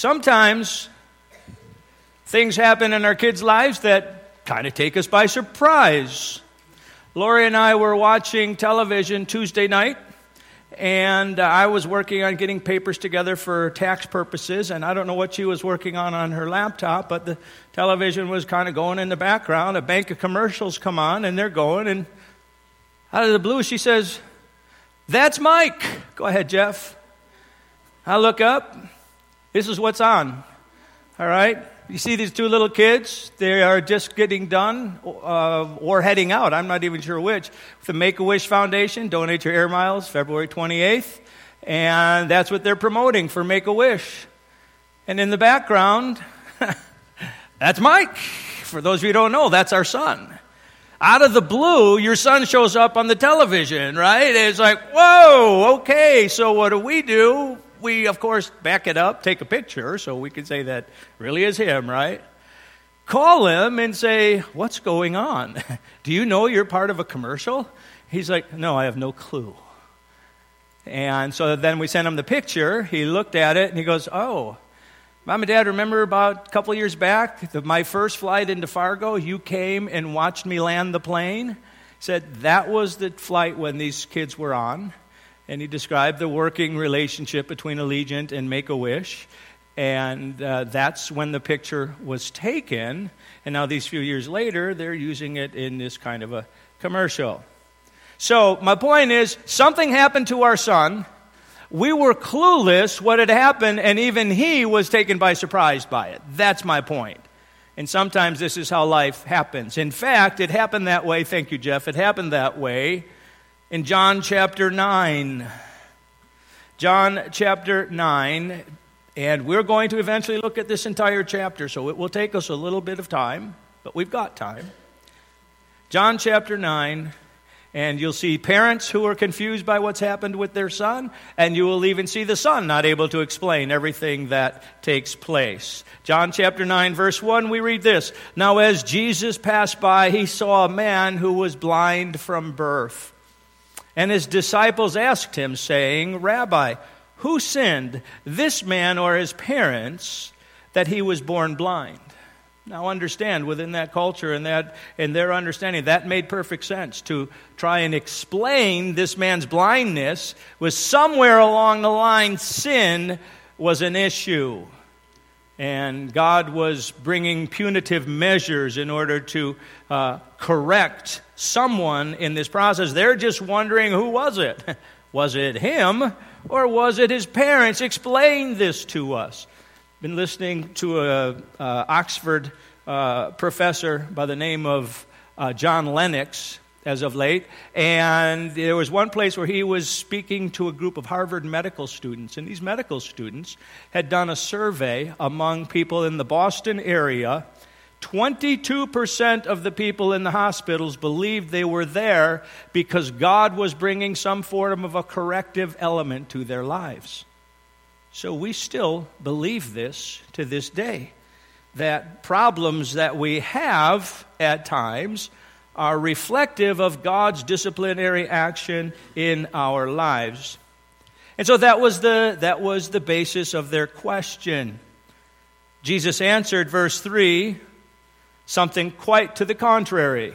Sometimes things happen in our kids' lives that kind of take us by surprise. Lori and I were watching television Tuesday night, and I was working on getting papers together for tax purposes, and I don't know what she was working on on her laptop, but the television was kind of going in the background. A bank of commercials come on, and they're going, and out of the blue, she says, That's Mike. Go ahead, Jeff. I look up. This is what's on. All right? You see these two little kids? They are just getting done uh, or heading out. I'm not even sure which. The Make a Wish Foundation, donate your air miles, February 28th. And that's what they're promoting for Make a Wish. And in the background, that's Mike. For those of you who don't know, that's our son. Out of the blue, your son shows up on the television, right? It's like, whoa, okay, so what do we do? We, of course, back it up, take a picture, so we can say that really is him, right? Call him and say, What's going on? Do you know you're part of a commercial? He's like, No, I have no clue. And so then we sent him the picture. He looked at it and he goes, Oh, Mom and Dad, remember about a couple years back, the, my first flight into Fargo, you came and watched me land the plane? He said, That was the flight when these kids were on and he described the working relationship between Allegiant and Make a Wish. And uh, that's when the picture was taken. And now, these few years later, they're using it in this kind of a commercial. So, my point is something happened to our son. We were clueless what had happened, and even he was taken by surprise by it. That's my point. And sometimes this is how life happens. In fact, it happened that way. Thank you, Jeff. It happened that way in John chapter 9. John chapter 9, and we're going to eventually look at this entire chapter, so it will take us a little bit of time, but we've got time. John chapter 9, and you'll see parents who are confused by what's happened with their son, and you will even see the son not able to explain everything that takes place. John chapter 9, verse 1, we read this Now, as Jesus passed by, he saw a man who was blind from birth. And his disciples asked him, saying, Rabbi, who sinned, this man or his parents, that he was born blind? Now, understand, within that culture and that and their understanding, that made perfect sense. To try and explain this man's blindness was somewhere along the line, sin was an issue. And God was bringing punitive measures in order to uh, correct someone in this process. They're just wondering who was it? Was it him or was it his parents? Explain this to us. Been listening to a uh, Oxford uh, professor by the name of uh, John Lennox as of late, and there was one place where he was speaking to a group of Harvard medical students, and these medical students had done a survey among people in the Boston area 22% of the people in the hospitals believed they were there because God was bringing some form of a corrective element to their lives. So we still believe this to this day that problems that we have at times are reflective of God's disciplinary action in our lives. And so that was the, that was the basis of their question. Jesus answered, verse 3 something quite to the contrary.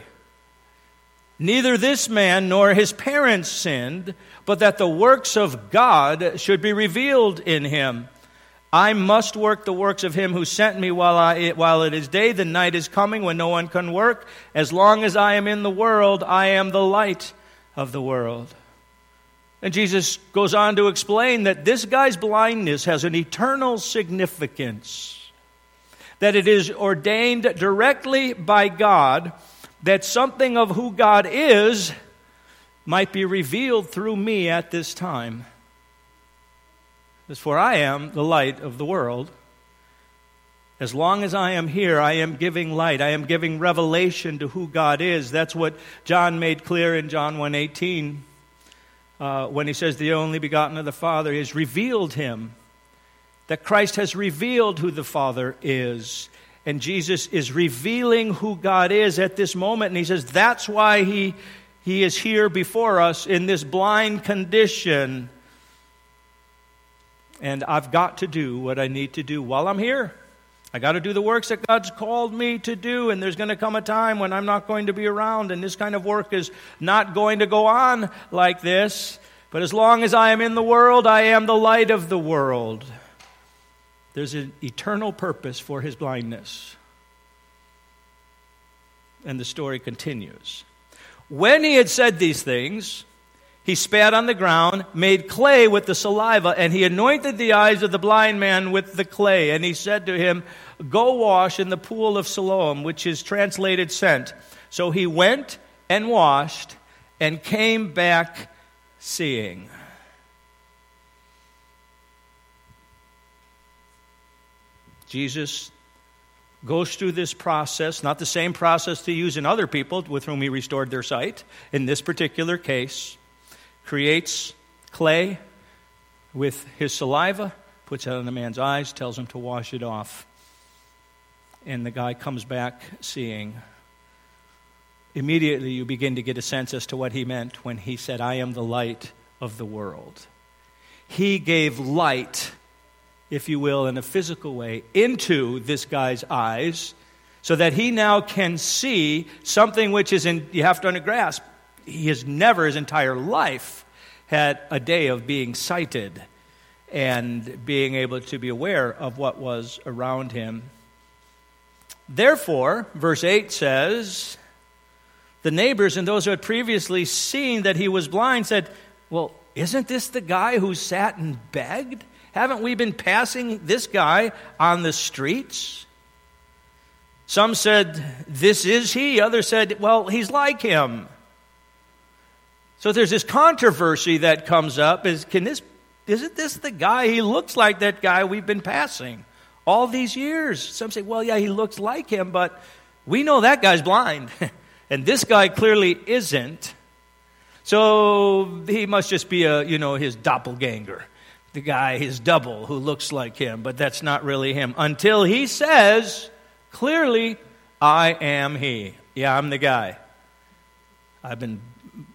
Neither this man nor his parents sinned, but that the works of God should be revealed in him. I must work the works of him who sent me while, I, while it is day. The night is coming when no one can work. As long as I am in the world, I am the light of the world. And Jesus goes on to explain that this guy's blindness has an eternal significance that it is ordained directly by God that something of who God is might be revealed through me at this time. As for I am the light of the world. As long as I am here, I am giving light. I am giving revelation to who God is. That's what John made clear in John 1.18 uh, when he says, The only begotten of the Father has revealed him that Christ has revealed who the Father is. And Jesus is revealing who God is at this moment. And he says that's why he, he is here before us in this blind condition. And I've got to do what I need to do while I'm here. I got to do the works that God's called me to do, and there's going to come a time when I'm not going to be around, and this kind of work is not going to go on like this. But as long as I am in the world, I am the light of the world. There's an eternal purpose for his blindness. And the story continues. When he had said these things, he spat on the ground, made clay with the saliva, and he anointed the eyes of the blind man with the clay. And he said to him, Go wash in the pool of Siloam, which is translated sent. So he went and washed and came back seeing. Jesus goes through this process, not the same process to use in other people with whom he restored their sight. In this particular case, creates clay with his saliva, puts it on the man's eyes, tells him to wash it off. And the guy comes back seeing. Immediately, you begin to get a sense as to what he meant when he said, I am the light of the world. He gave light, if you will, in a physical way, into this guy's eyes so that he now can see something which is in, you have to grasp, he has never his entire life had a day of being sighted and being able to be aware of what was around him. Therefore, verse 8 says, the neighbors and those who had previously seen that he was blind said, Well, isn't this the guy who sat and begged? Haven't we been passing this guy on the streets? Some said, This is he. Others said, Well, he's like him. So there's this controversy that comes up is can this isn't this the guy? He looks like that guy we've been passing all these years. Some say, well, yeah, he looks like him, but we know that guy's blind. and this guy clearly isn't. So he must just be a, you know, his doppelganger. The guy, his double, who looks like him, but that's not really him. Until he says, clearly, I am he. Yeah, I'm the guy. I've been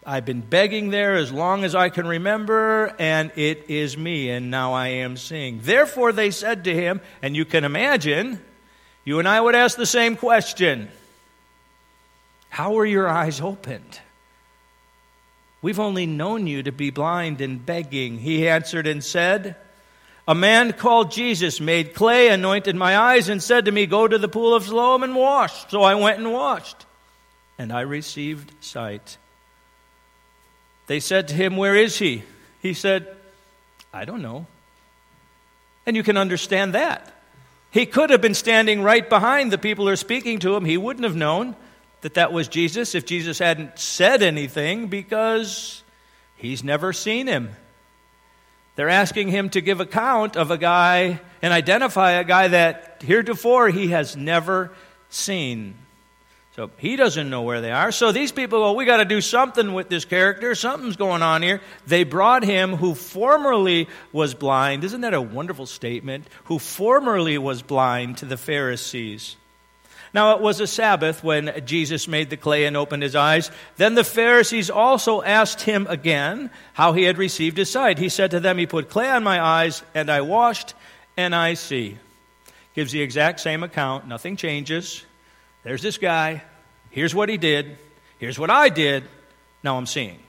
I've been begging there as long as I can remember, and it is me, and now I am seeing. Therefore, they said to him, and you can imagine, you and I would ask the same question How were your eyes opened? We've only known you to be blind and begging. He answered and said, A man called Jesus made clay, anointed my eyes, and said to me, Go to the pool of Siloam and wash. So I went and washed, and I received sight. They said to him, Where is he? He said, I don't know. And you can understand that. He could have been standing right behind the people who are speaking to him. He wouldn't have known that that was Jesus if Jesus hadn't said anything because he's never seen him. They're asking him to give account of a guy and identify a guy that heretofore he has never seen. So he doesn't know where they are. So these people go, we got to do something with this character. Something's going on here. They brought him who formerly was blind. Isn't that a wonderful statement? Who formerly was blind to the Pharisees. Now it was a Sabbath when Jesus made the clay and opened his eyes. Then the Pharisees also asked him again how he had received his sight. He said to them, He put clay on my eyes, and I washed, and I see. Gives the exact same account. Nothing changes. There's this guy. Here's what he did. Here's what I did. Now I'm seeing.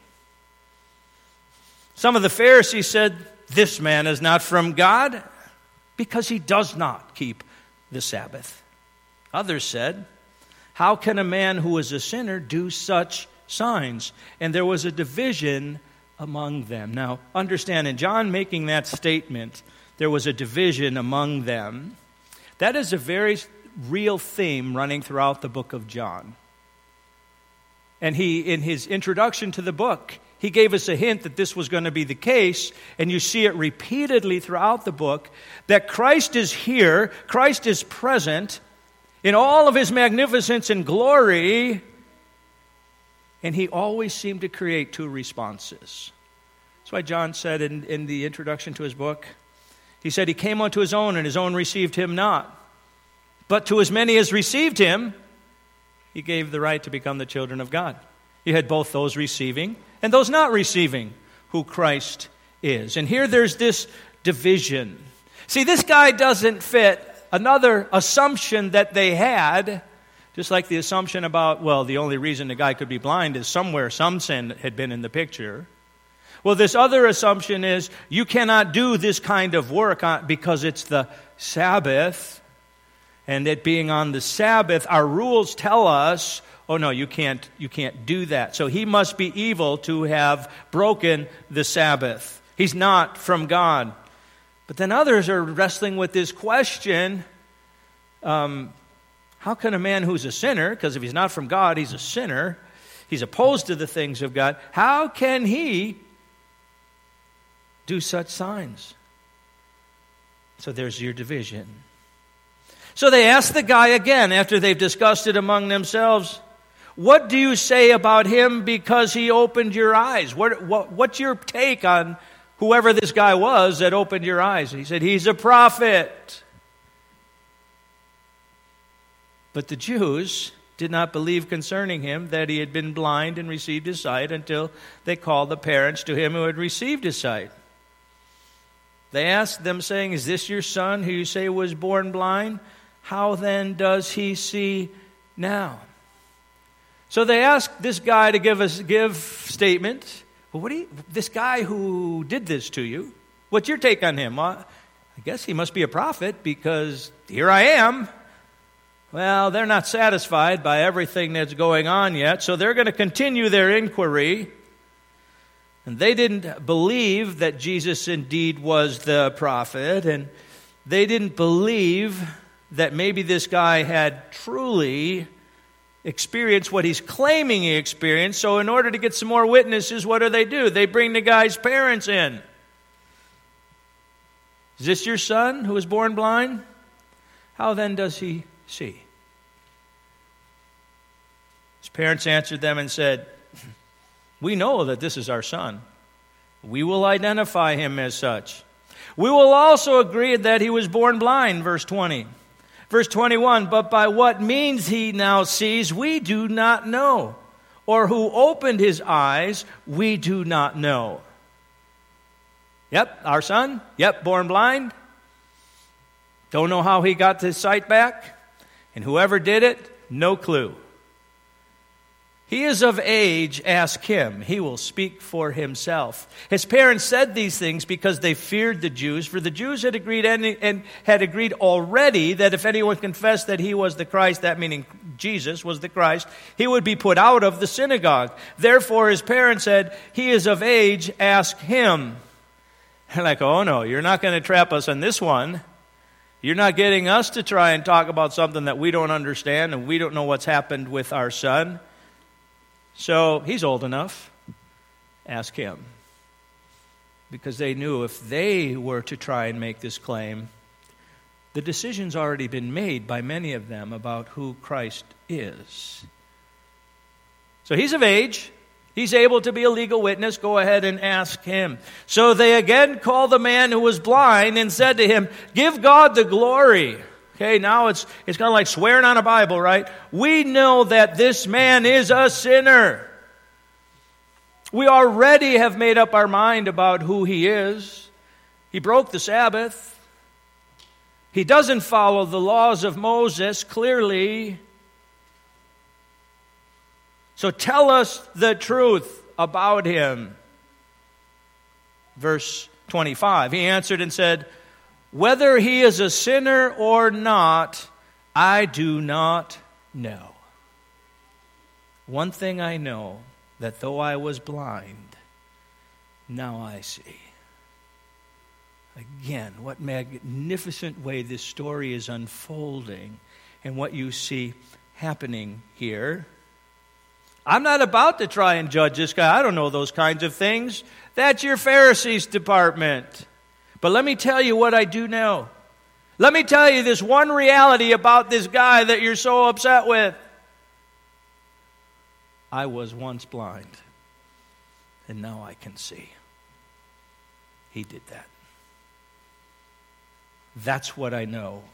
Some of the Pharisees said, This man is not from God because he does not keep the Sabbath. Others said, How can a man who is a sinner do such signs? And there was a division among them. Now, understand, in John making that statement, there was a division among them. That is a very real theme running throughout the book of John. And he, in his introduction to the book, he gave us a hint that this was going to be the case, and you see it repeatedly throughout the book that Christ is here, Christ is present in all of his magnificence and glory, and he always seemed to create two responses. That's why John said in, in the introduction to his book, he said, He came unto his own, and his own received him not. But to as many as received him, he gave the right to become the children of God. You had both those receiving and those not receiving who Christ is. And here there's this division. See, this guy doesn't fit another assumption that they had, just like the assumption about, well, the only reason the guy could be blind is somewhere some sin had been in the picture. Well, this other assumption is you cannot do this kind of work uh, because it's the Sabbath. And it being on the Sabbath, our rules tell us, oh no, you can't, you can't do that. So he must be evil to have broken the Sabbath. He's not from God. But then others are wrestling with this question um, how can a man who's a sinner, because if he's not from God, he's a sinner, he's opposed to the things of God, how can he do such signs? So there's your division. So they ask the guy again after they've discussed it among themselves. What do you say about him because he opened your eyes? What, what, what's your take on whoever this guy was that opened your eyes. He said, He's a prophet. But the Jews did not believe concerning him that he had been blind and received his sight until they called the parents to him who had received his sight. They asked them, saying, Is this your son who you say was born blind? How then does he see now? So they asked this guy to give us give statement. Well, what do you, this guy who did this to you, what's your take on him? Well, I guess he must be a prophet because here I am. Well, they're not satisfied by everything that's going on yet, so they're going to continue their inquiry. And they didn't believe that Jesus indeed was the prophet, and they didn't believe that maybe this guy had truly experienced what he's claiming he experienced. So, in order to get some more witnesses, what do they do? They bring the guy's parents in. Is this your son who was born blind? How then does he see? His parents answered them and said, We know that this is our son. We will identify him as such. We will also agree that he was born blind, verse 20. Verse 21 But by what means he now sees, we do not know. Or who opened his eyes, we do not know. Yep, our son. Yep, born blind. Don't know how he got his sight back. And whoever did it, no clue. He is of age, ask him. He will speak for himself. His parents said these things because they feared the Jews, for the Jews had agreed and had agreed already that if anyone confessed that he was the Christ, that meaning Jesus was the Christ, he would be put out of the synagogue. Therefore, his parents said, He is of age, ask him. They're like, oh no, you're not going to trap us on this one. You're not getting us to try and talk about something that we don't understand and we don't know what's happened with our son. So he's old enough. Ask him. Because they knew if they were to try and make this claim, the decision's already been made by many of them about who Christ is. So he's of age. He's able to be a legal witness. Go ahead and ask him. So they again called the man who was blind and said to him, Give God the glory. Okay, now it's, it's kind of like swearing on a Bible, right? We know that this man is a sinner. We already have made up our mind about who he is. He broke the Sabbath. He doesn't follow the laws of Moses clearly. So tell us the truth about him. Verse 25. He answered and said, whether he is a sinner or not, I do not know. One thing I know that though I was blind, now I see. Again, what magnificent way this story is unfolding and what you see happening here. I'm not about to try and judge this guy. I don't know those kinds of things. That's your Pharisees department. But let me tell you what I do know. Let me tell you this one reality about this guy that you're so upset with. I was once blind, and now I can see. He did that. That's what I know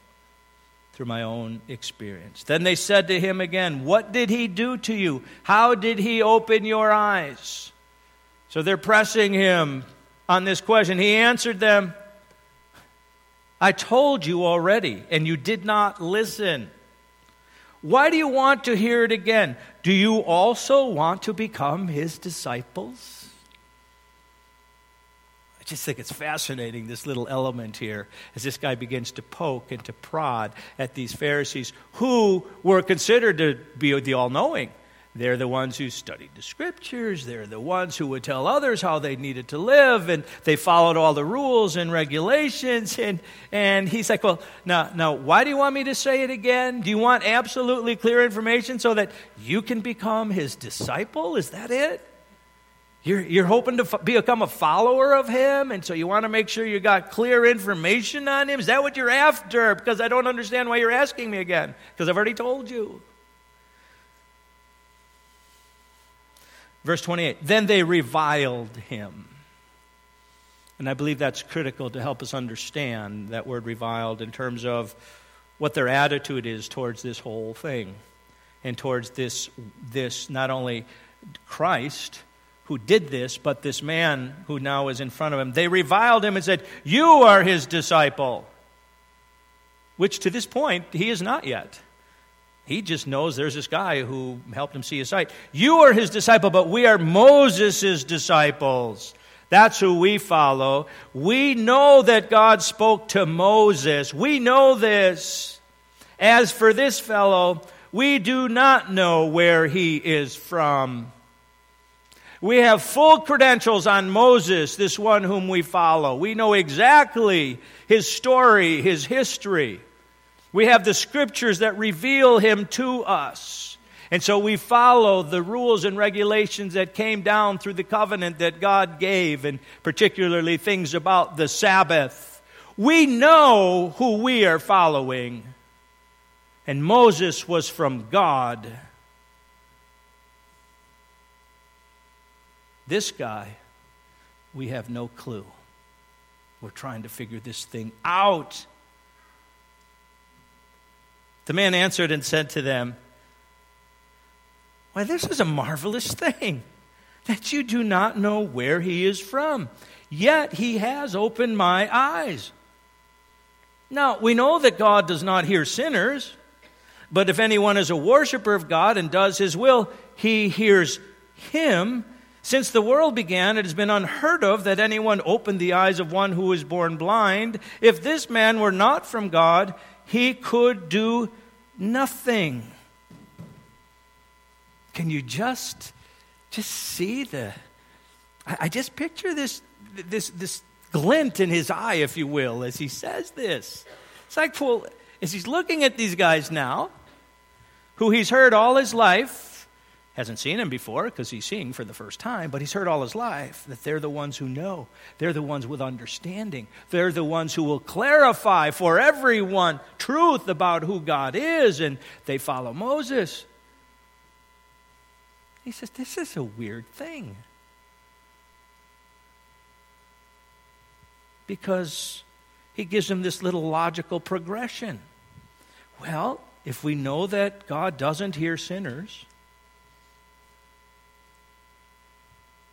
through my own experience. Then they said to him again, What did he do to you? How did he open your eyes? So they're pressing him on this question. He answered them, I told you already, and you did not listen. Why do you want to hear it again? Do you also want to become his disciples? I just think it's fascinating, this little element here, as this guy begins to poke and to prod at these Pharisees who were considered to be the all knowing. They're the ones who studied the scriptures. They're the ones who would tell others how they needed to live, and they followed all the rules and regulations. And, and he's like, Well, now, now, why do you want me to say it again? Do you want absolutely clear information so that you can become his disciple? Is that it? You're, you're hoping to f- become a follower of him, and so you want to make sure you got clear information on him? Is that what you're after? Because I don't understand why you're asking me again, because I've already told you. Verse 28 Then they reviled him. And I believe that's critical to help us understand that word reviled in terms of what their attitude is towards this whole thing and towards this, this not only Christ who did this, but this man who now is in front of him. They reviled him and said, You are his disciple. Which to this point, he is not yet. He just knows there's this guy who helped him see his sight. You are his disciple, but we are Moses' disciples. That's who we follow. We know that God spoke to Moses. We know this. As for this fellow, we do not know where he is from. We have full credentials on Moses, this one whom we follow. We know exactly his story, his history. We have the scriptures that reveal him to us. And so we follow the rules and regulations that came down through the covenant that God gave, and particularly things about the Sabbath. We know who we are following. And Moses was from God. This guy, we have no clue. We're trying to figure this thing out. The man answered and said to them, Why, this is a marvelous thing that you do not know where he is from. Yet he has opened my eyes. Now, we know that God does not hear sinners, but if anyone is a worshiper of God and does his will, he hears him. Since the world began, it has been unheard of that anyone opened the eyes of one who was born blind. If this man were not from God, he could do nothing. Can you just just see the I, just picture this this this glint in his eye, if you will, as he says this. It's like, well, as he's looking at these guys now, who he's heard all his life, Hasn't seen him before because he's seeing for the first time, but he's heard all his life that they're the ones who know. They're the ones with understanding. They're the ones who will clarify for everyone truth about who God is, and they follow Moses. He says, This is a weird thing. Because he gives them this little logical progression. Well, if we know that God doesn't hear sinners,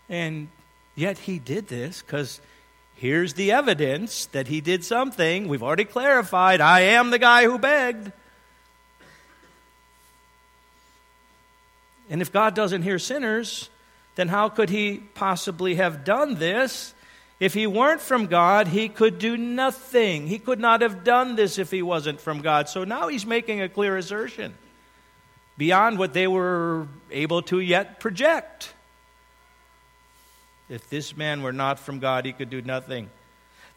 And yet he did this because here's the evidence that he did something. We've already clarified I am the guy who begged. And if God doesn't hear sinners, then how could he possibly have done this? If he weren't from God, he could do nothing. He could not have done this if he wasn't from God. So now he's making a clear assertion beyond what they were able to yet project. If this man were not from God, he could do nothing.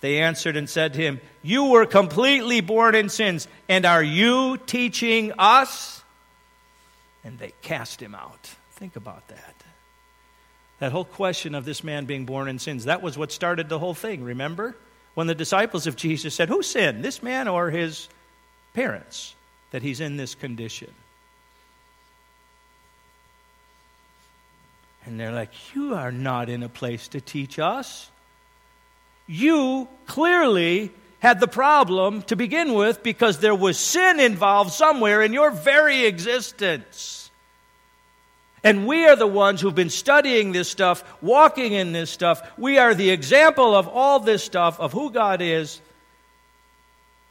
They answered and said to him, You were completely born in sins, and are you teaching us? And they cast him out. Think about that. That whole question of this man being born in sins, that was what started the whole thing, remember? When the disciples of Jesus said, Who sinned, this man or his parents, that he's in this condition? And they're like, You are not in a place to teach us. You clearly had the problem to begin with because there was sin involved somewhere in your very existence. And we are the ones who've been studying this stuff, walking in this stuff. We are the example of all this stuff, of who God is.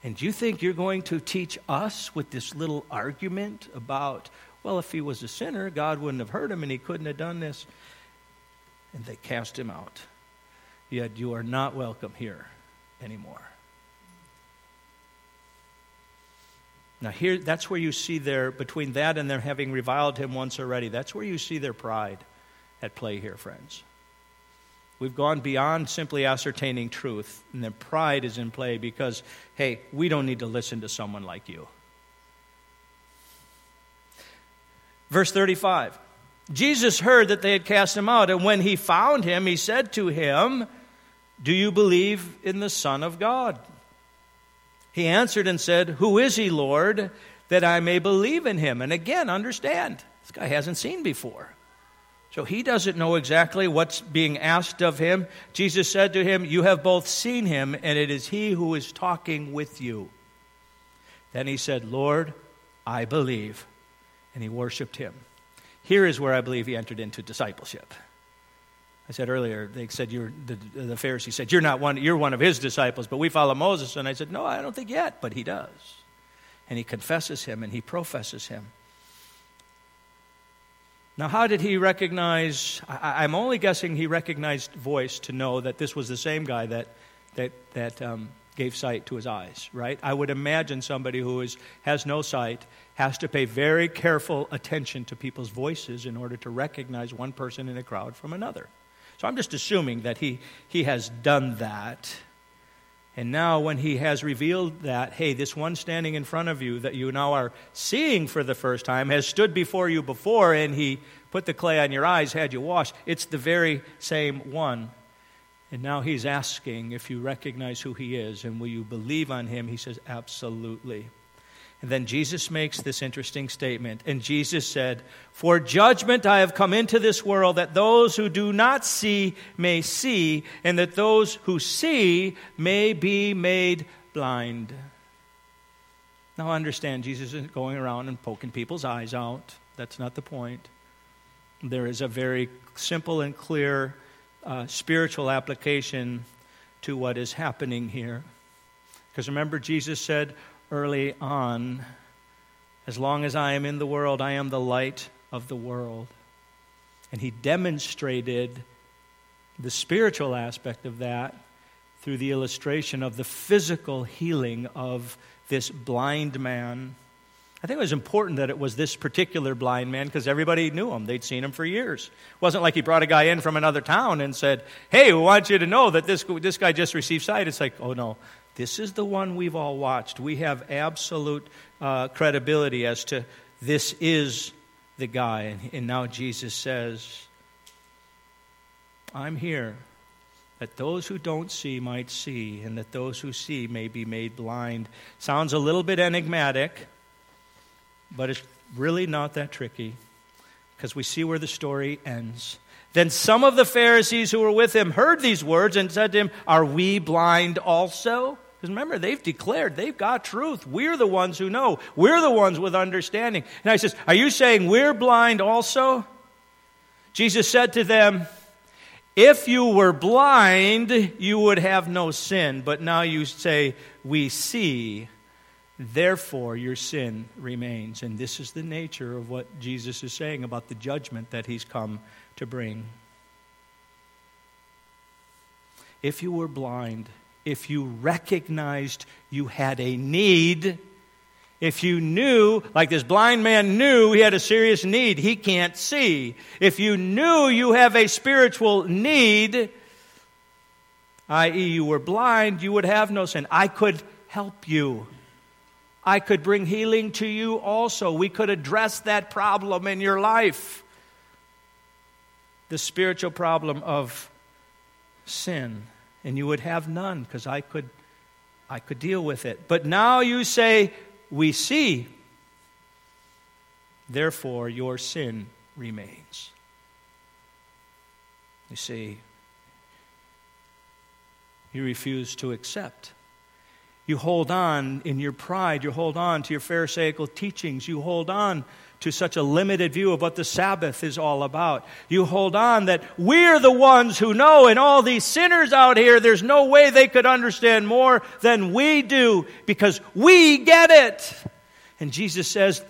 And you think you're going to teach us with this little argument about, well, if he was a sinner, God wouldn't have hurt him and he couldn't have done this? And they cast him out. Yet you are not welcome here anymore. Now, here, that's where you see their, between that and their having reviled him once already, that's where you see their pride at play here, friends. We've gone beyond simply ascertaining truth, and their pride is in play because, hey, we don't need to listen to someone like you. Verse 35 Jesus heard that they had cast him out, and when he found him, he said to him, Do you believe in the Son of God? He answered and said, Who is he, Lord, that I may believe in him? And again, understand, this guy hasn't seen before. So he doesn't know exactly what's being asked of him. Jesus said to him, You have both seen him, and it is he who is talking with you. Then he said, Lord, I believe. And he worshiped him. Here is where I believe he entered into discipleship. I said earlier, they said you're the, the Pharisee said you're not one. You're one of his disciples, but we follow Moses. And I said, no, I don't think yet, but he does, and he confesses him and he professes him. Now, how did he recognize? I, am only guessing he recognized voice to know that this was the same guy that that that um, gave sight to his eyes. Right? I would imagine somebody who is has no sight has to pay very careful attention to people's voices in order to recognize one person in a crowd from another. So I'm just assuming that he, he has done that. And now, when he has revealed that, hey, this one standing in front of you that you now are seeing for the first time has stood before you before, and he put the clay on your eyes, had you washed, it's the very same one. And now he's asking if you recognize who he is and will you believe on him. He says, absolutely. And then Jesus makes this interesting statement. And Jesus said, For judgment I have come into this world, that those who do not see may see, and that those who see may be made blind. Now understand, Jesus isn't going around and poking people's eyes out. That's not the point. There is a very simple and clear uh, spiritual application to what is happening here. Because remember, Jesus said, early on As long as I am in the world, I am the light of the world. And he demonstrated the spiritual aspect of that through the illustration of the physical healing of this blind man. I think it was important that it was this particular blind man because everybody knew him. They'd seen him for years. It wasn't like he brought a guy in from another town and said, Hey, we want you to know that this, this guy just received sight. It's like, oh no, this is the one we've all watched. We have absolute uh, credibility as to this is the guy. And, and now Jesus says, I'm here that those who don't see might see, and that those who see may be made blind. Sounds a little bit enigmatic, but it's really not that tricky because we see where the story ends. Then some of the Pharisees who were with him heard these words and said to him, Are we blind also? Because remember, they've declared they've got truth. We're the ones who know. We're the ones with understanding. And I says, Are you saying we're blind also? Jesus said to them, If you were blind, you would have no sin. But now you say, We see. Therefore, your sin remains. And this is the nature of what Jesus is saying about the judgment that he's come to bring. If you were blind, if you recognized you had a need, if you knew, like this blind man knew he had a serious need, he can't see. If you knew you have a spiritual need, i.e., you were blind, you would have no sin. I could help you. I could bring healing to you also. We could address that problem in your life the spiritual problem of sin and you would have none because I could, I could deal with it. But now you say, We see. Therefore, your sin remains. You see, you refuse to accept. You hold on in your pride. You hold on to your Pharisaical teachings. You hold on to such a limited view of what the Sabbath is all about. You hold on that we're the ones who know, and all these sinners out here, there's no way they could understand more than we do because we get it. And Jesus says,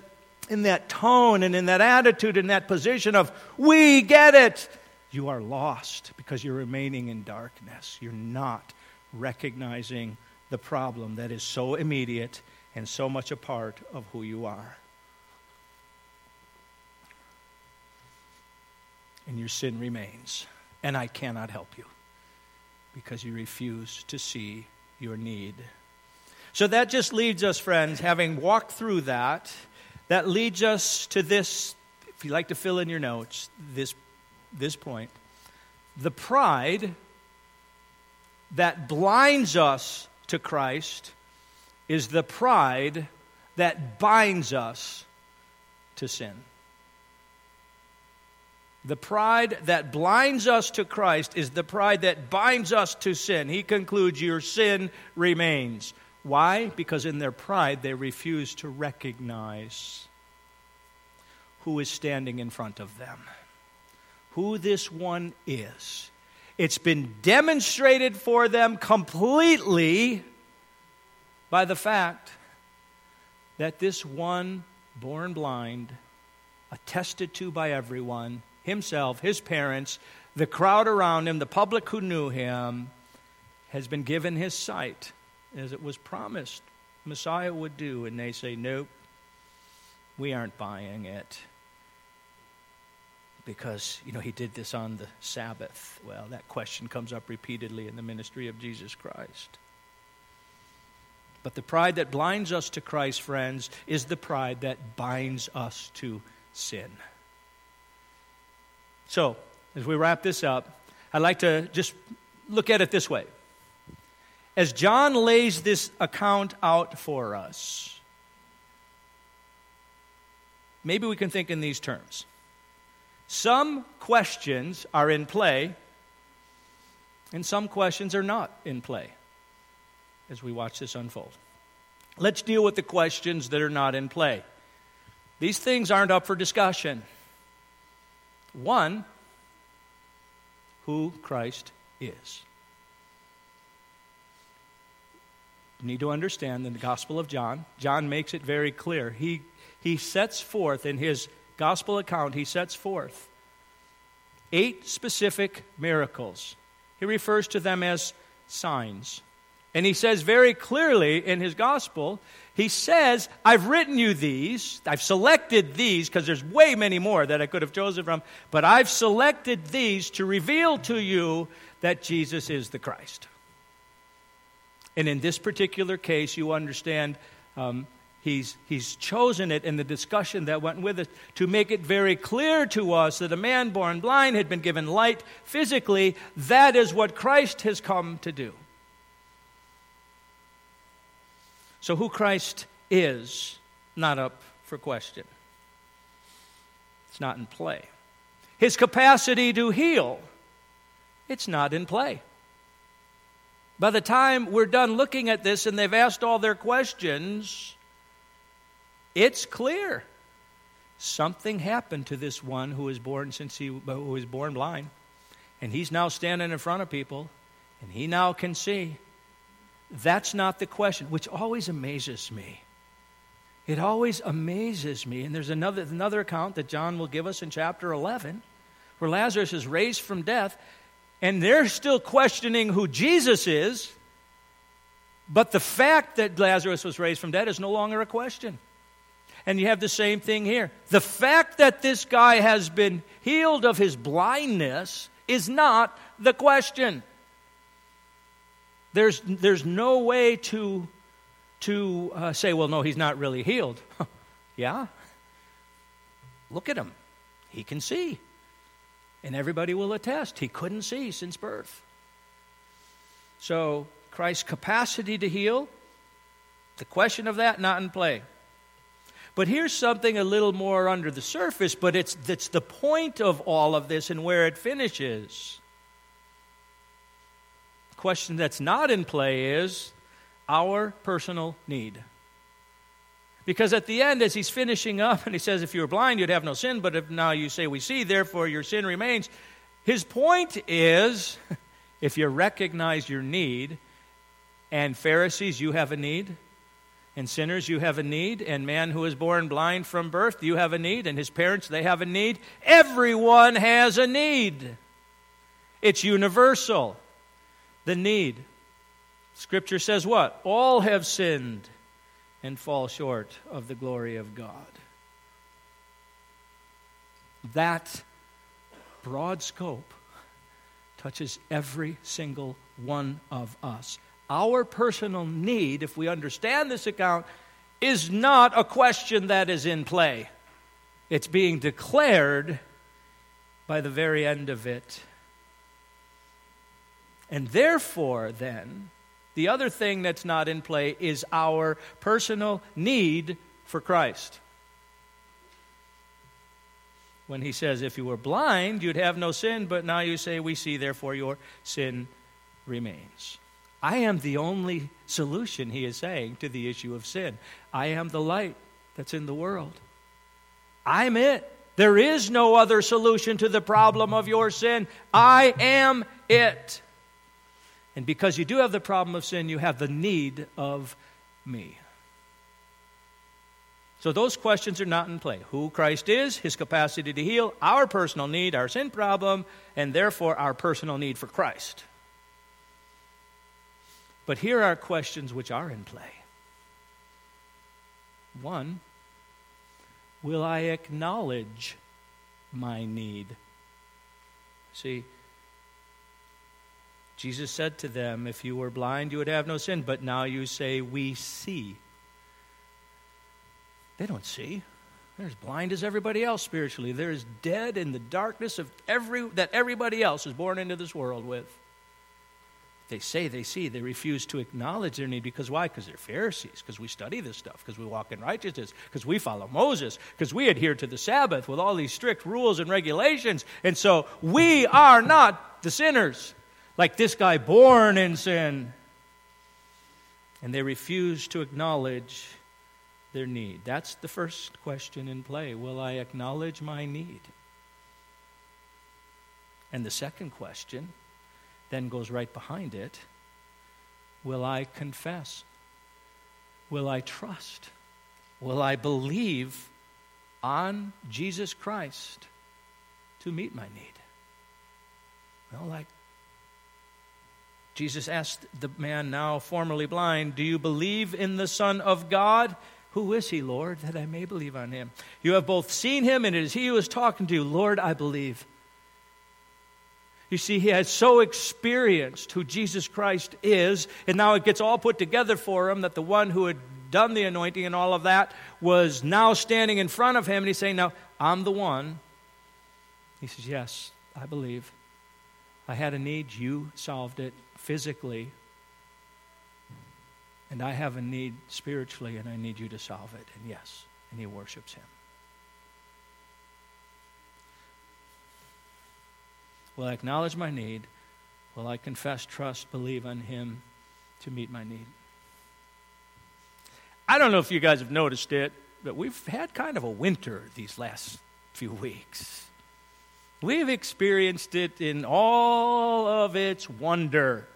in that tone and in that attitude, in that position of, we get it, you are lost because you're remaining in darkness. You're not recognizing the problem that is so immediate and so much a part of who you are. and your sin remains. And I cannot help you because you refuse to see your need. So that just leads us, friends, having walked through that, that leads us to this, if you like to fill in your notes, this, this point. The pride that blinds us to Christ is the pride that binds us to sin. The pride that blinds us to Christ is the pride that binds us to sin. He concludes, Your sin remains. Why? Because in their pride, they refuse to recognize who is standing in front of them, who this one is. It's been demonstrated for them completely by the fact that this one born blind, attested to by everyone, himself, his parents, the crowd around him, the public who knew him, has been given his sight as it was promised Messiah would do. And they say, Nope, we aren't buying it. Because, you know, he did this on the Sabbath. Well, that question comes up repeatedly in the ministry of Jesus Christ. But the pride that blinds us to Christ, friends, is the pride that binds us to sin. So, as we wrap this up, I'd like to just look at it this way. As John lays this account out for us, maybe we can think in these terms. Some questions are in play, and some questions are not in play as we watch this unfold. Let's deal with the questions that are not in play. These things aren't up for discussion. One, who Christ is. You need to understand in the Gospel of John, John makes it very clear. He, he sets forth in his Gospel account, he sets forth eight specific miracles. He refers to them as signs. And he says very clearly in his gospel, he says, I've written you these, I've selected these, because there's way many more that I could have chosen from, but I've selected these to reveal to you that Jesus is the Christ. And in this particular case, you understand um, he's, he's chosen it in the discussion that went with it to make it very clear to us that a man born blind had been given light physically. That is what Christ has come to do. So, who Christ is, not up for question. It's not in play. His capacity to heal, it's not in play. By the time we're done looking at this and they've asked all their questions, it's clear something happened to this one who was born since he who was born blind and he's now standing in front of people and he now can see that's not the question, which always amazes me. It always amazes me. And there's another, another account that John will give us in chapter 11 where Lazarus is raised from death, and they're still questioning who Jesus is, but the fact that Lazarus was raised from dead is no longer a question. And you have the same thing here. The fact that this guy has been healed of his blindness is not the question. There's, there's no way to, to uh, say, well, no, he's not really healed. yeah? Look at him. He can see. And everybody will attest he couldn't see since birth. So, Christ's capacity to heal, the question of that not in play. But here's something a little more under the surface, but it's, it's the point of all of this and where it finishes question that's not in play is our personal need. Because at the end, as he's finishing up, and he says, If you were blind, you'd have no sin, but if now you say, We see, therefore your sin remains. His point is if you recognize your need, and Pharisees, you have a need, and sinners, you have a need, and man who is born blind from birth, you have a need, and his parents, they have a need. Everyone has a need. It's universal. The need. Scripture says what? All have sinned and fall short of the glory of God. That broad scope touches every single one of us. Our personal need, if we understand this account, is not a question that is in play. It's being declared by the very end of it. And therefore, then, the other thing that's not in play is our personal need for Christ. When he says, If you were blind, you'd have no sin, but now you say, We see, therefore your sin remains. I am the only solution, he is saying, to the issue of sin. I am the light that's in the world. I'm it. There is no other solution to the problem of your sin. I am it. And because you do have the problem of sin, you have the need of me. So those questions are not in play. Who Christ is, his capacity to heal, our personal need, our sin problem, and therefore our personal need for Christ. But here are questions which are in play. One, will I acknowledge my need? See, Jesus said to them, If you were blind, you would have no sin, but now you say, We see. They don't see. They're as blind as everybody else spiritually. They're as dead in the darkness of every, that everybody else is born into this world with. They say they see, they refuse to acknowledge their need because why? Because they're Pharisees, because we study this stuff, because we walk in righteousness, because we follow Moses, because we adhere to the Sabbath with all these strict rules and regulations. And so we are not the sinners like this guy born in sin. And they refuse to acknowledge their need. That's the first question in play. Will I acknowledge my need? And the second question then goes right behind it Will I confess? Will I trust? Will I believe on Jesus Christ to meet my need? Well, like Jesus asked the man, now formerly blind, Do you believe in the Son of God? Who is he, Lord, that I may believe on him? You have both seen him, and it is he who is talking to you. Lord, I believe. You see, he had so experienced who Jesus Christ is, and now it gets all put together for him that the one who had done the anointing and all of that was now standing in front of him, and he's saying, Now, I'm the one. He says, Yes, I believe. I had a need, you solved it physically, and I have a need spiritually, and I need you to solve it. And yes, and he worships him. Will I acknowledge my need? Will I confess, trust, believe on him to meet my need? I don't know if you guys have noticed it, but we've had kind of a winter these last few weeks. We've experienced it in all of its wonder.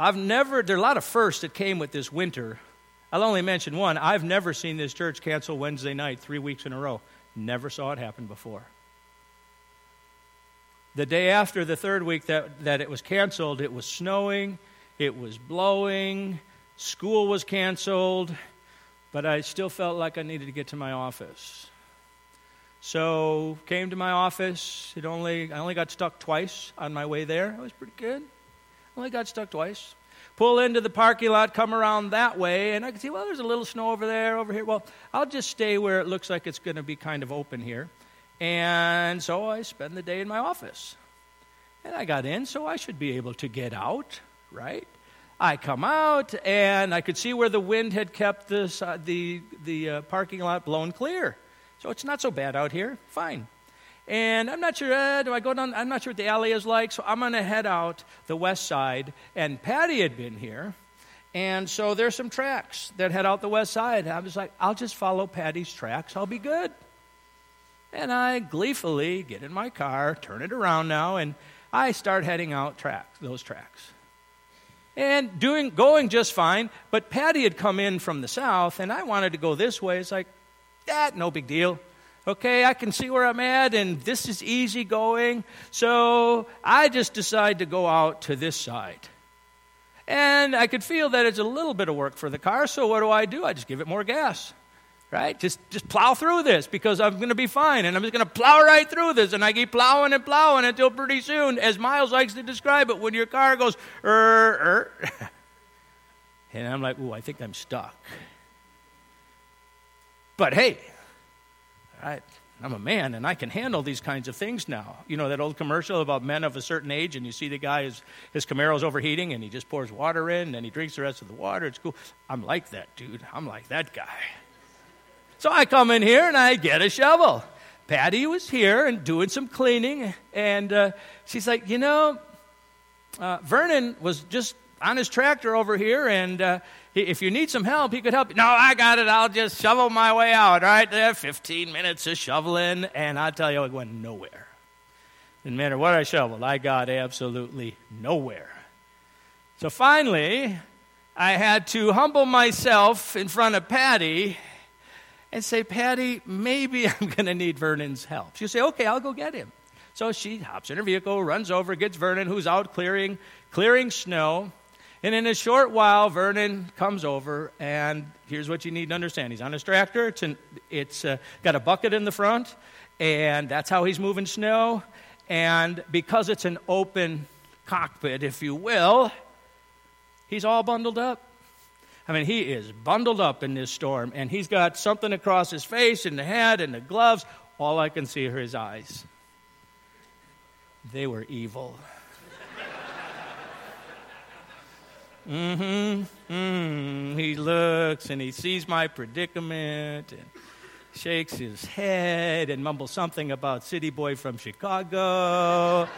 I've never, there are a lot of firsts that came with this winter. I'll only mention one. I've never seen this church cancel Wednesday night three weeks in a row. Never saw it happen before. The day after the third week that, that it was canceled, it was snowing, it was blowing, school was canceled, but I still felt like I needed to get to my office. So came to my office. It only I only got stuck twice on my way there. I was pretty good. Only got stuck twice. Pull into the parking lot, come around that way, and I can see, well, there's a little snow over there, over here. Well, I'll just stay where it looks like it's going to be kind of open here. And so I spend the day in my office. And I got in, so I should be able to get out, right? I come out, and I could see where the wind had kept this, uh, the, the uh, parking lot blown clear. So it's not so bad out here. Fine. And I'm not sure, uh, do I go down? I'm not sure what the alley is like, so I'm going to head out the west side. And Patty had been here, And so there's some tracks that head out the west side. I was like, I'll just follow Patty's tracks. I'll be good. And I gleefully get in my car, turn it around now, and I start heading out tracks, those tracks. And doing going just fine, but Patty had come in from the south and I wanted to go this way. It's like, that, no big deal. Okay, I can see where I'm at, and this is easy going. So I just decide to go out to this side. And I could feel that it's a little bit of work for the car, so what do I do? I just give it more gas. Right? Just just plow through this because I'm going to be fine and I'm just going to plow right through this and I keep plowing and plowing until pretty soon as Miles likes to describe it when your car goes er er and I'm like, "Ooh, I think I'm stuck." But hey, right? I'm a man and I can handle these kinds of things now. You know that old commercial about men of a certain age, and you see the guy, his, his Camaro's overheating, and he just pours water in and he drinks the rest of the water. It's cool. I'm like that, dude. I'm like that guy. So I come in here and I get a shovel. Patty was here and doing some cleaning, and uh, she's like, You know, uh, Vernon was just on his tractor over here, and uh, if you need some help, he could help you. No, I got it. I'll just shovel my way out. Right there, 15 minutes of shoveling, and I tell you, I went nowhere. Didn't matter what I shoveled, I got absolutely nowhere. So finally, I had to humble myself in front of Patty and say, Patty, maybe I'm going to need Vernon's help. She'll say, okay, I'll go get him. So she hops in her vehicle, runs over, gets Vernon, who's out clearing, clearing snow. And in a short while, Vernon comes over, and here's what you need to understand. He's on his tractor. It's, an, it's uh, got a bucket in the front, and that's how he's moving snow. And because it's an open cockpit, if you will, he's all bundled up. I mean, he is bundled up in this storm, and he's got something across his face and the head and the gloves. All I can see are his eyes. They were evil. Mm-hmm. Mm. He looks and he sees my predicament and shakes his head and mumbles something about city boy from Chicago.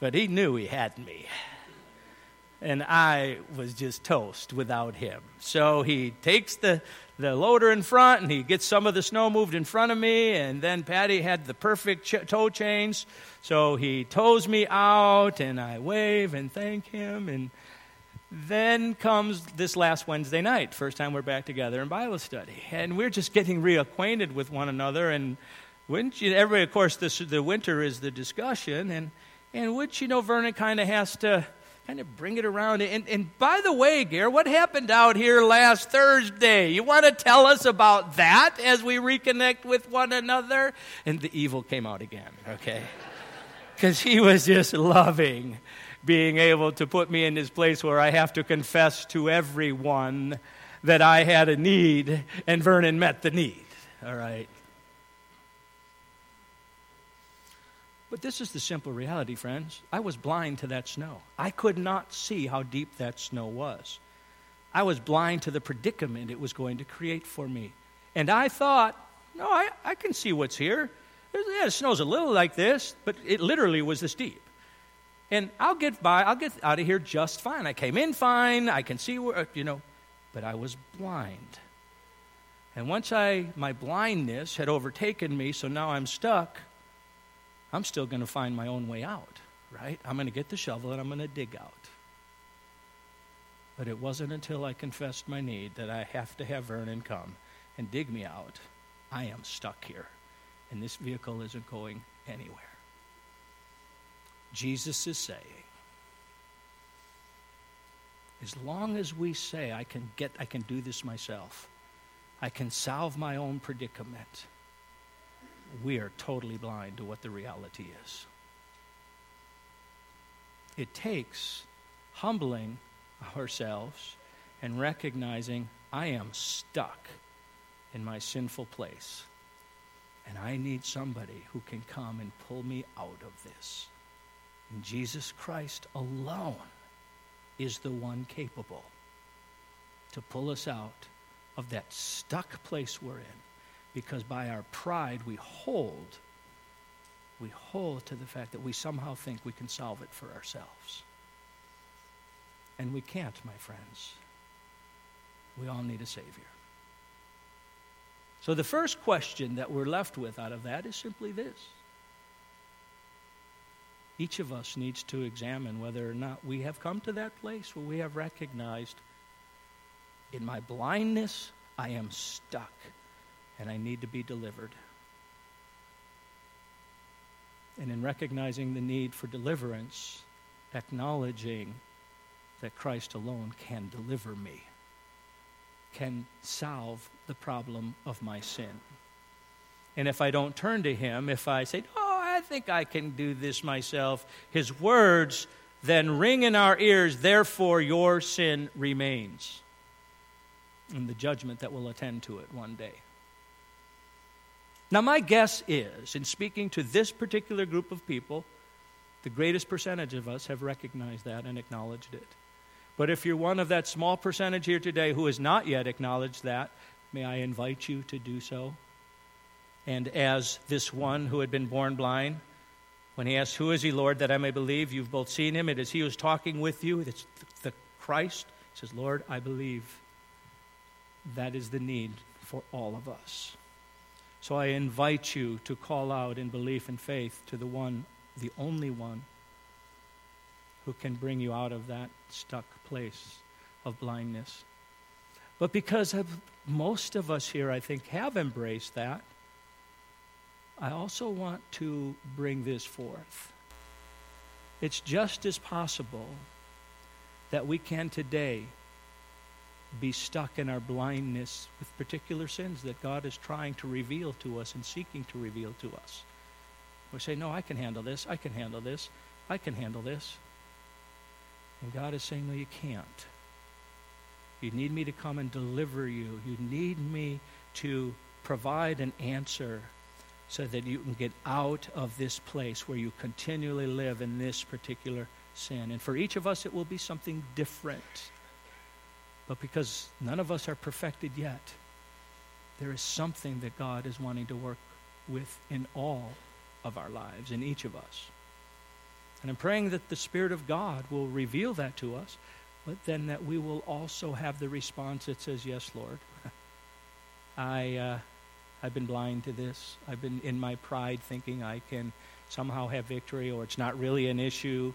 but he knew he had me. And I was just toast without him. So he takes the the loader in front and he gets some of the snow moved in front of me. And then Patty had the perfect ch- tow chains. So he tows me out and I wave and thank him. And then comes this last Wednesday night, first time we're back together in Bible study. And we're just getting reacquainted with one another. And wouldn't you, every, of course, this, the winter is the discussion. And, and would you know, Vernon kind of has to kind of bring it around. And, and by the way, Gare, what happened out here last Thursday? You want to tell us about that as we reconnect with one another? And the evil came out again, okay? Because he was just loving being able to put me in this place where I have to confess to everyone that I had a need, and Vernon met the need, all right? But this is the simple reality, friends. I was blind to that snow. I could not see how deep that snow was. I was blind to the predicament it was going to create for me. And I thought, no, I, I can see what's here. Yeah, the snow's a little like this, but it literally was this deep. And I'll get by, I'll get out of here just fine. I came in fine, I can see where, you know, but I was blind. And once I, my blindness had overtaken me, so now I'm stuck, I'm still going to find my own way out, right? I'm going to get the shovel and I'm going to dig out. But it wasn't until I confessed my need that I have to have Vernon come and dig me out. I am stuck here, and this vehicle isn't going anywhere. Jesus is saying, as long as we say, I can get, I can do this myself, I can solve my own predicament we are totally blind to what the reality is. It takes humbling ourselves and recognizing I am stuck in my sinful place. And I need somebody who can come and pull me out of this. And Jesus Christ alone is the one capable to pull us out of that stuck place we're in because by our pride we hold we hold to the fact that we somehow think we can solve it for ourselves And we can't, my friends. We all need a Savior. So the first question that we're left with out of that is simply this each of us needs to examine whether or not we have come to that place where we have recognized in my blindness, I am stuck and I need to be delivered. And in recognizing the need for deliverance, acknowledging that Christ alone can deliver me, can solve the problem of my sin. And if I don't turn to Him, if I say, Oh, I think I can do this myself, His words then ring in our ears, therefore your sin remains. And the judgment that will attend to it one day. Now, my guess is, in speaking to this particular group of people, the greatest percentage of us have recognized that and acknowledged it. But if you're one of that small percentage here today who has not yet acknowledged that, may I invite you to do so? And as this one who had been born blind, when he asked, Who is he, Lord, that I may believe? You've both seen him. It is he who's talking with you. It's the Christ. He says, Lord, I believe. That is the need for all of us. So I invite you to call out in belief and faith to the one, the only one, who can bring you out of that stuck place of blindness. But because of most of us here, I think, have embraced that, I also want to bring this forth. It's just as possible that we can today be stuck in our blindness with particular sins that God is trying to reveal to us and seeking to reveal to us. We say, No, I can handle this. I can handle this. I can handle this. And God is saying, No, you can't. You need me to come and deliver you. You need me to provide an answer so that you can get out of this place where you continually live in this particular sin. And for each of us, it will be something different. But because none of us are perfected yet, there is something that God is wanting to work with in all of our lives, in each of us. And I'm praying that the Spirit of God will reveal that to us, but then that we will also have the response that says, Yes, Lord. I, uh, I've been blind to this. I've been in my pride thinking I can somehow have victory or it's not really an issue.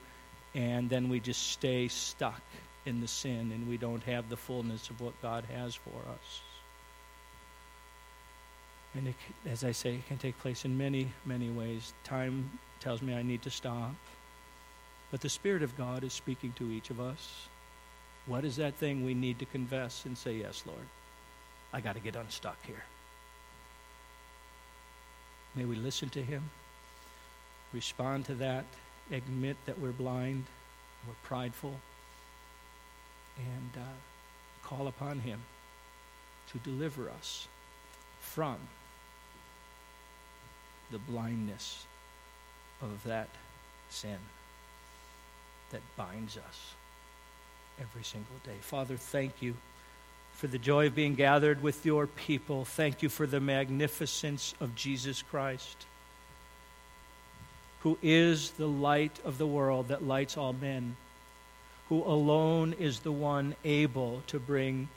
And then we just stay stuck in the sin and we don't have the fullness of what God has for us. And it, as I say, it can take place in many, many ways. Time tells me I need to stop. But the Spirit of God is speaking to each of us. What is that thing we need to confess and say, Yes, Lord, I got to get unstuck here? May we listen to Him, respond to that, admit that we're blind, we're prideful and uh, call upon Him to deliver us from the blindness of that sin that binds us every single day. Father, thank you for the joy of being gathered with your people. Thank you for the magnificence of Jesus Christ, who is the light of the world that lights all men who alone is the one able to bring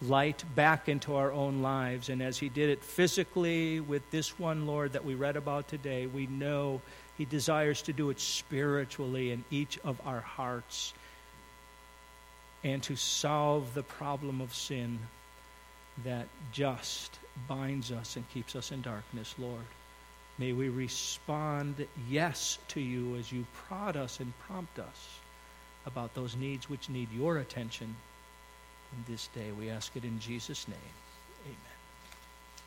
light back into our own lives. And as He did it physically with this one, Lord, that we read about today, we know He desires to do it spiritually in each of our hearts and to solve the problem of sin that just binds us and keeps us in darkness, Lord. May we respond yes to you as you prod us and prompt us about those needs which need your attention in this day. We ask it in Jesus' name.